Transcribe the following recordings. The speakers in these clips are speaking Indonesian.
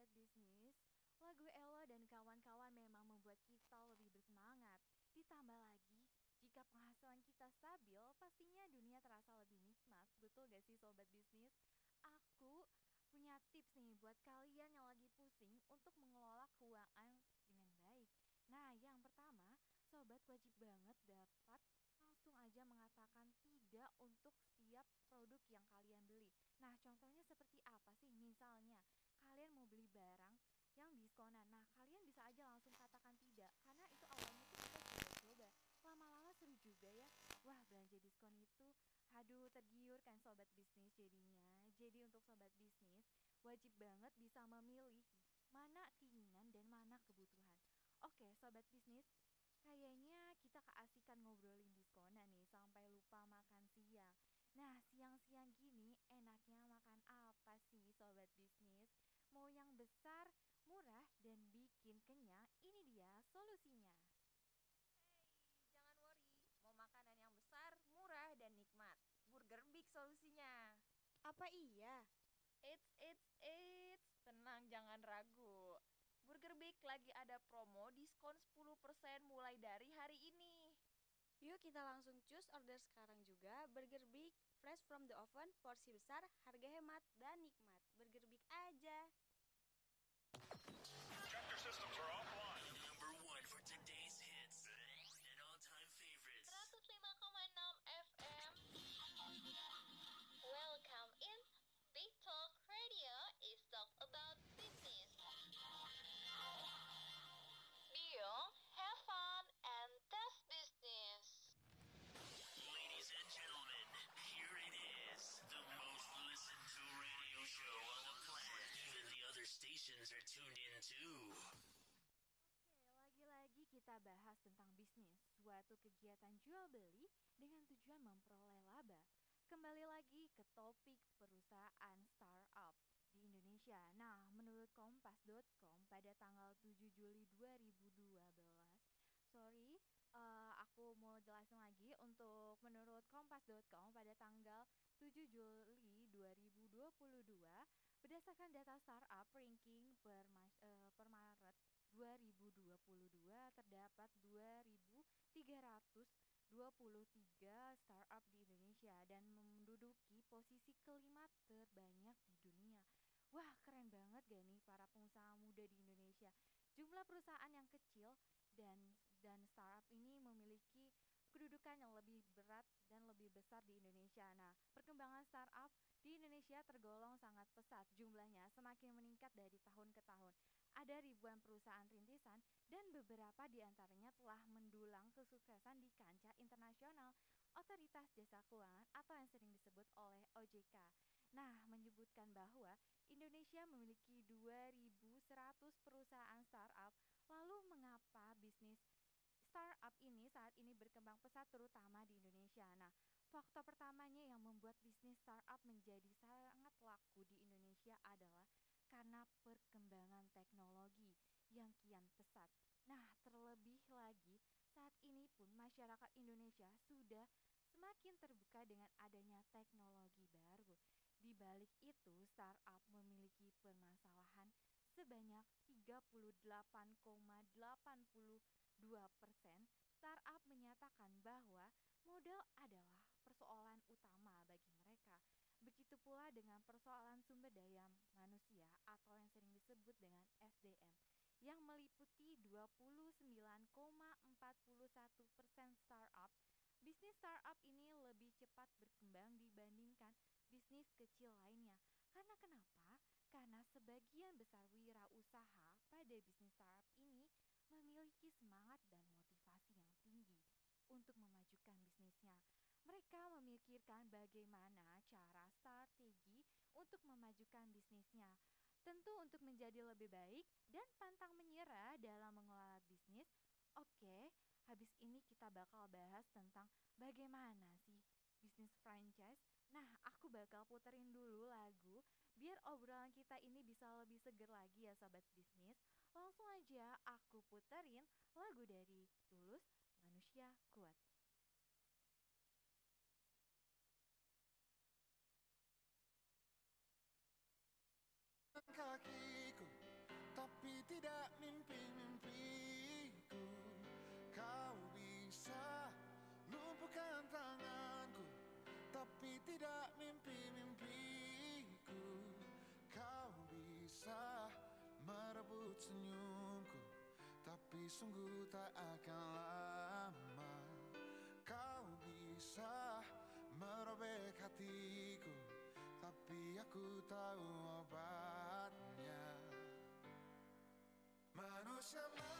sobat bisnis. Lagu Elo dan kawan-kawan memang membuat kita lebih bersemangat. Ditambah lagi, jika penghasilan kita stabil, pastinya dunia terasa lebih nikmat. Betul gak sih sobat bisnis? Aku punya tips nih buat kalian yang lagi pusing untuk mengelola keuangan dengan baik. Nah, yang pertama, sobat wajib banget dapat langsung aja mengatakan tidak untuk setiap produk yang kalian beli. Nah, contohnya seperti apa sih? Misalnya, kalian mau beli barang yang diskonan. Nah, kalian bisa aja langsung katakan tidak karena itu awalnya tuh kita coba-coba. Lama-lama seru juga ya. Wah, belanja diskon itu aduh tergiur kan sobat bisnis jadinya. Jadi untuk sobat bisnis wajib banget bisa memilih mana keinginan dan mana kebutuhan. Oke, sobat bisnis, kayaknya kita keasikan ngobrolin diskonan nih sampai lupa makan siang. Nah, siang-siang gini enaknya makan apa sih sobat bisnis? Mau yang besar, murah, dan bikin kenyang, ini dia solusinya. Hey, jangan worry. Mau makanan yang besar, murah, dan nikmat. Burger Big solusinya. Apa iya? Eits, eits, eits. Tenang, jangan ragu. Burger Big lagi ada promo diskon 10% mulai dari hari ini. Yuk kita langsung cus order sekarang juga Burger Big fresh from the oven, porsi besar, harga hemat, dan nikmat. Burger Big aja. Chapter systems are bahas tentang bisnis, suatu kegiatan jual beli dengan tujuan memperoleh laba. Kembali lagi ke topik perusahaan startup di Indonesia. Nah, menurut kompas.com pada tanggal 7 Juli 2012, sorry, eh, aku mau jelasin lagi untuk menurut kompas.com pada tanggal 7 Juli 2022 berdasarkan data startup ranking per, Mas- eh, per Maret 2022 terdapat 2323 startup di Indonesia dan menduduki posisi kelima terbanyak di dunia. Wah, keren banget gak nih para pengusaha muda di Indonesia. Jumlah perusahaan yang kecil dan dan startup ini memiliki kedudukan yang lebih berat dan lebih besar di Indonesia. Nah, perkembangan startup di Indonesia tergolong sangat pesat. Jumlahnya semakin meningkat dari tahun ke tahun. Ada ribuan perusahaan rintisan dan beberapa di antaranya telah mendulang kesuksesan di kancah internasional Otoritas Jasa Keuangan atau yang sering disebut oleh OJK. Nah, menyebutkan bahwa Indonesia memiliki 2.100 perusahaan startup. Lalu mengapa bisnis startup ini saat ini berkembang pesat terutama di Indonesia. Nah, faktor pertamanya yang membuat bisnis startup menjadi sangat laku di Indonesia adalah karena perkembangan teknologi yang kian pesat. Nah, terlebih lagi saat ini pun masyarakat Indonesia sudah semakin terbuka dengan adanya teknologi baru. Di balik itu, startup memiliki permasalahan sebanyak 38,82% startup menyatakan bahwa modal adalah persoalan utama bagi mereka. Begitu pula dengan persoalan sumber daya manusia atau yang sering disebut dengan SDM yang meliputi 29,41% startup. Bisnis startup ini lebih cepat berkembang dibandingkan bisnis kecil lainnya. Karena kenapa? Karena sebagian besar wirausaha pada bisnis startup ini memiliki semangat dan motivasi yang tinggi untuk memajukan bisnisnya. Mereka memikirkan bagaimana cara strategi untuk memajukan bisnisnya. Tentu untuk menjadi lebih baik dan pantang menyerah dalam mengelola bisnis. Oke, habis ini kita bakal bahas tentang bagaimana sih bisnis franchise. Nah, aku bakal puterin dulu biar obrolan kita ini bisa lebih seger lagi ya sobat bisnis. Langsung aja aku puterin lagu dari Tulus Manusia Kuat. kakiku tidak mimpi-mimpiku Kau bisa lumpuhkan tanganku Tapi tidak bisa merebut senyumku Tapi sungguh tak akan lama. Kau bisa merobek hatiku Tapi aku tahu obatnya. Manusia-manusia kuat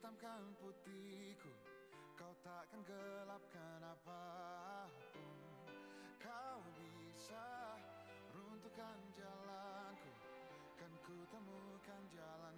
hitamkan putihku. Kau takkan gelapkan apa pun. Kau bisa runtuhkan jalanku. Kan ku temukan jalan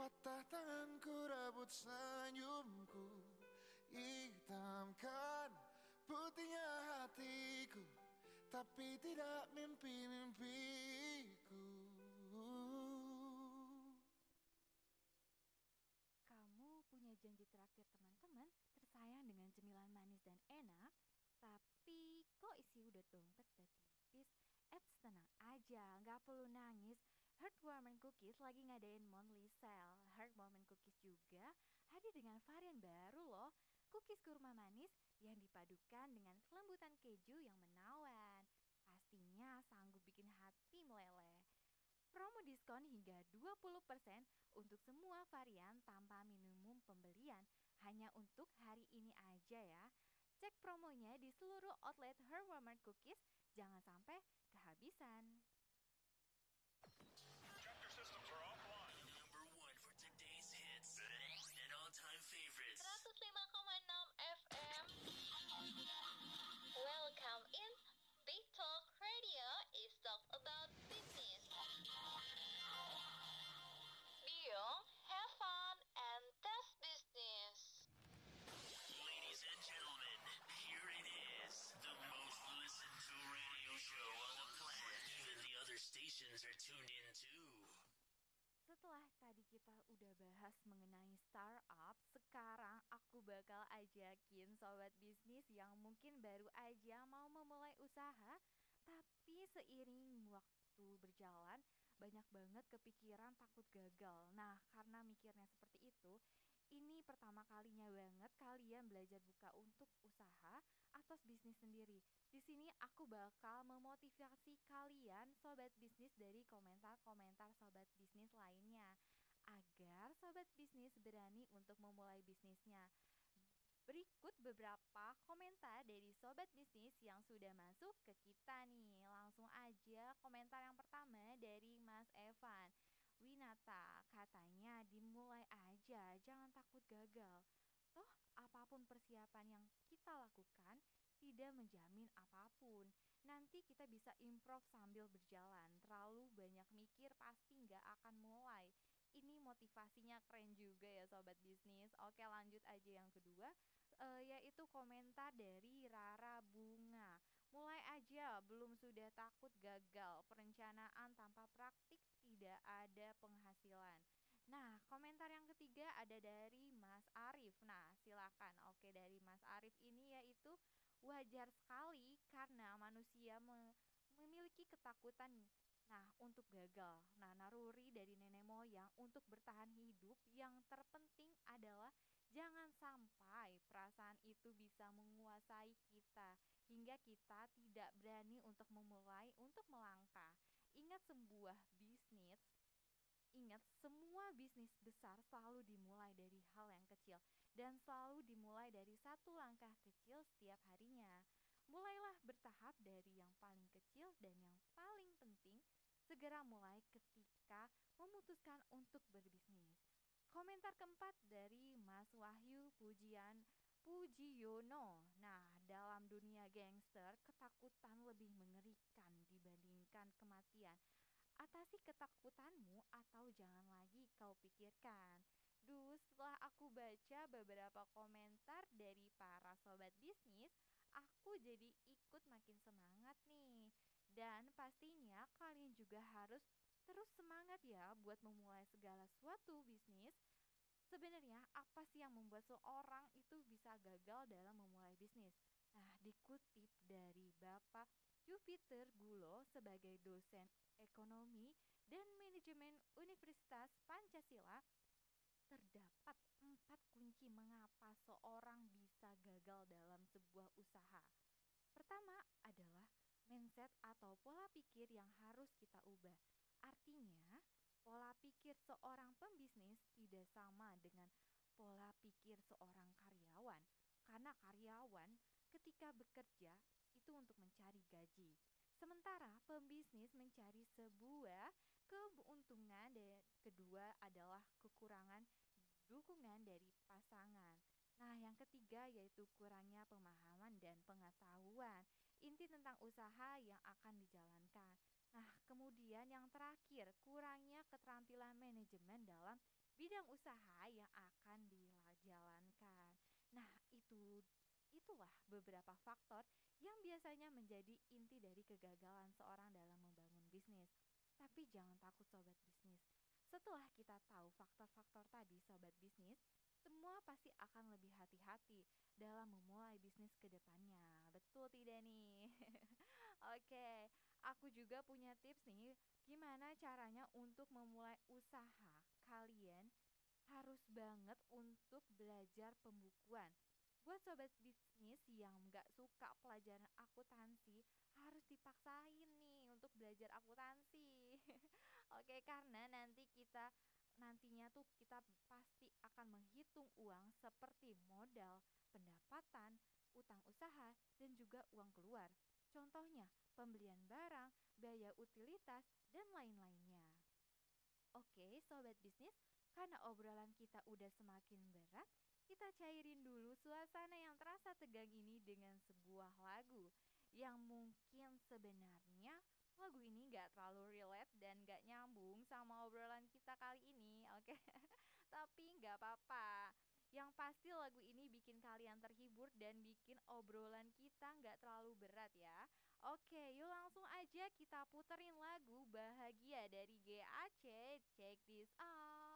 Patah tanganku rebut senyumku Hitamkan putihnya hatiku Tapi tidak mimpi-mimpiku Kamu punya janji terakhir teman-teman tersayang dengan cemilan manis dan enak, tapi kok isi udah dompet dan tipis? Eits, tenang aja, nggak perlu nangis. Heartwarming Cookies lagi ngadain monthly sale. Heartwarming Cookies juga hadir dengan varian baru loh. Cookies kurma manis yang dipadukan dengan kelembutan keju yang menawan. Pastinya sanggup bikin hati meleleh. Promo diskon hingga 20% untuk semua varian tanpa minimum pembelian hanya untuk hari ini aja ya. Cek promonya di seluruh outlet Heartwarmer Cookies, jangan sampai kehabisan. Setelah tadi kita udah bahas mengenai startup, sekarang aku bakal ajakin sobat bisnis yang mungkin baru aja mau memulai usaha, tapi seiring waktu berjalan banyak banget kepikiran takut gagal. Nah, karena mikirnya seperti itu, ini pertama kalinya banget kalian belajar buka untuk usaha atau bisnis sendiri. Di sini aku bakal memotivasi kalian sobat bisnis dari komentar-komentar sobat bisnis lainnya agar sobat bisnis berani untuk memulai bisnisnya. Berikut beberapa komentar dari sobat bisnis yang sudah masuk ke kita nih. Langsung aja komentar yang pertama dari Mas Evan. Winata katanya dimulai aja, jangan takut gagal. Toh, apa pun persiapan yang kita lakukan tidak menjamin apa pun. Nanti kita bisa improve sambil berjalan. Terlalu banyak mikir pasti nggak akan mulai. Ini motivasinya keren juga ya sobat bisnis. Oke lanjut aja yang kedua eh, yaitu komentar dari Rara Bunga. Mulai aja, belum sudah takut gagal. Perencanaan tanpa praktik tidak ada penghasilan. Nah, komentar yang ketiga ada dari Mas Arif. Nah, silakan. Oke, dari Mas Arif ini yaitu wajar sekali karena manusia me- memiliki ketakutan Nah, untuk gagal. Nah, naruri dari nenek moyang untuk bertahan hidup yang terpenting adalah jangan sampai perasaan itu bisa menguasai kita hingga kita tidak berani untuk memulai untuk melangkah. Ingat sebuah bisnis Ingat, semua bisnis besar selalu dimulai dari dan selalu dimulai dari satu langkah kecil setiap harinya. Mulailah bertahap dari yang paling kecil dan yang paling penting segera mulai ketika memutuskan untuk berbisnis. Komentar keempat dari Mas Wahyu Pujian Pujiono. Nah, dalam dunia gangster, ketakutan lebih mengerikan dibandingkan kematian. Atasi ketakutanmu atau jangan lagi kau pikirkan. Duh, setelah aku baca beberapa komentar dari para sobat bisnis, aku jadi ikut makin semangat nih. Dan pastinya kalian juga harus terus semangat ya buat memulai segala suatu bisnis. Sebenarnya apa sih yang membuat seorang itu bisa gagal dalam memulai bisnis? Nah, dikutip dari Bapak Jupiter Gulo sebagai dosen ekonomi dan manajemen Universitas Pancasila, terdapat empat kunci mengapa seorang bisa gagal dalam sebuah usaha. Pertama adalah mindset atau pola pikir yang harus kita ubah. Artinya, pola pikir seorang pembisnis tidak sama dengan pola pikir seorang karyawan, karena karyawan ketika bekerja itu untuk mencari gaji. Sementara pembisnis mencari sebuah keuntungan dan kedua adalah kekurangan dukungan dari pasangan. Nah, yang ketiga yaitu kurangnya pemahaman dan pengetahuan inti tentang usaha yang akan dijalankan. Nah, kemudian yang terakhir, kurangnya keterampilan manajemen dalam bidang usaha yang akan dijalankan. Nah, itu itulah beberapa faktor yang biasanya menjadi inti dari kegagalan seorang dalam membangun bisnis. Tapi jangan takut sobat bisnis. Setelah kita tahu faktor-faktor tadi sobat bisnis, semua pasti akan lebih hati-hati dalam memulai bisnis ke depannya. Betul tidak nih? Oke, aku juga punya tips nih gimana caranya untuk memulai usaha. Kalian harus banget untuk belajar pembukuan. Buat sobat bisnis yang nggak suka pelajaran akuntansi, harus dipaksain nih untuk belajar akuntansi. Oke, karena nanti kita nantinya tuh kita pasti akan menghitung uang seperti modal, pendapatan, utang usaha, dan juga uang keluar. Contohnya, pembelian barang, biaya utilitas, dan lain-lainnya. Oke, sobat bisnis, karena obrolan kita udah semakin berat, kita cairin dulu suasana yang terasa tegang ini dengan sebuah lagu yang mungkin sebenarnya lagu ini gak terlalu relate dan gak nyambung sama obrolan kita kali ini, oke? Tapi gak apa-apa. Yang pasti lagu ini bikin kalian terhibur dan bikin obrolan kita gak terlalu berat ya. Oke, yuk langsung aja kita puterin lagu Bahagia dari GAC. Check this out.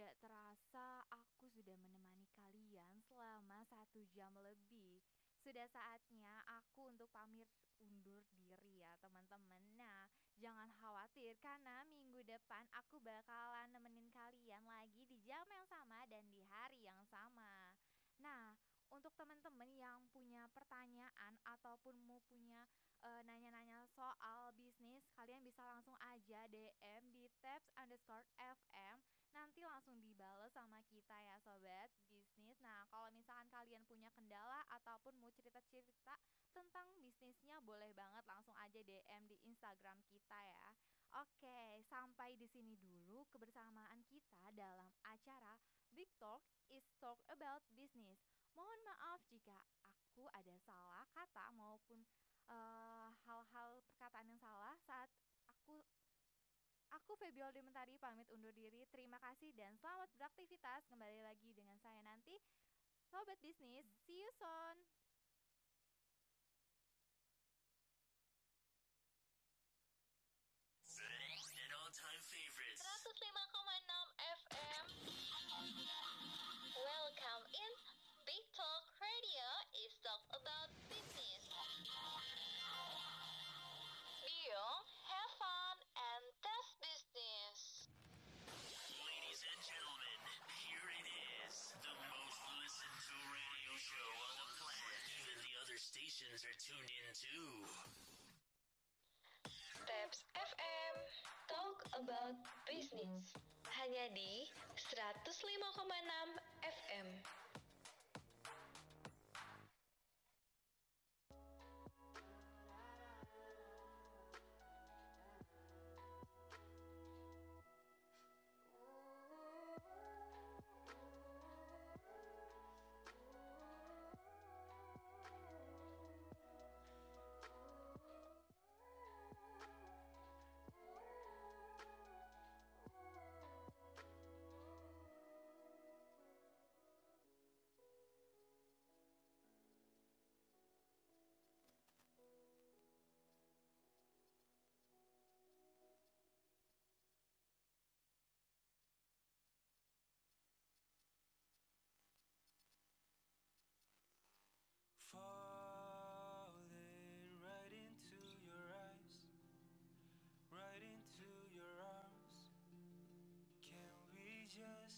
Tidak terasa aku sudah menemani kalian selama satu jam lebih. Sudah saatnya aku untuk pamit undur diri ya teman-teman. Nah, jangan khawatir karena minggu depan aku bakalan nemenin kalian lagi di jam yang sama dan di hari yang sama. Nah, untuk teman-teman yang punya pertanyaan ataupun mau punya eh, nanya-nanya soal bisnis, kalian bisa langsung aja DM di tabs underscore FM. Nanti langsung dibales sama kita ya sobat bisnis. Nah, kalau misalkan kalian punya kendala ataupun mau cerita-cerita tentang bisnisnya, boleh banget langsung aja DM di Instagram kita ya. Oke, sampai di sini dulu kebersamaan kita dalam acara Big Talk is Talk About Business. Mohon maaf jika aku ada salah kata maupun eh, hal-hal perkataan yang salah saat aku aku Febiola Dementari pamit undur diri. Terima kasih dan selamat beraktivitas. Kembali lagi dengan saya nanti Sobat Bisnis. See you soon. Stations are tuned in too. Tabs FM Talk about business hanya di 105,6 FM. Just.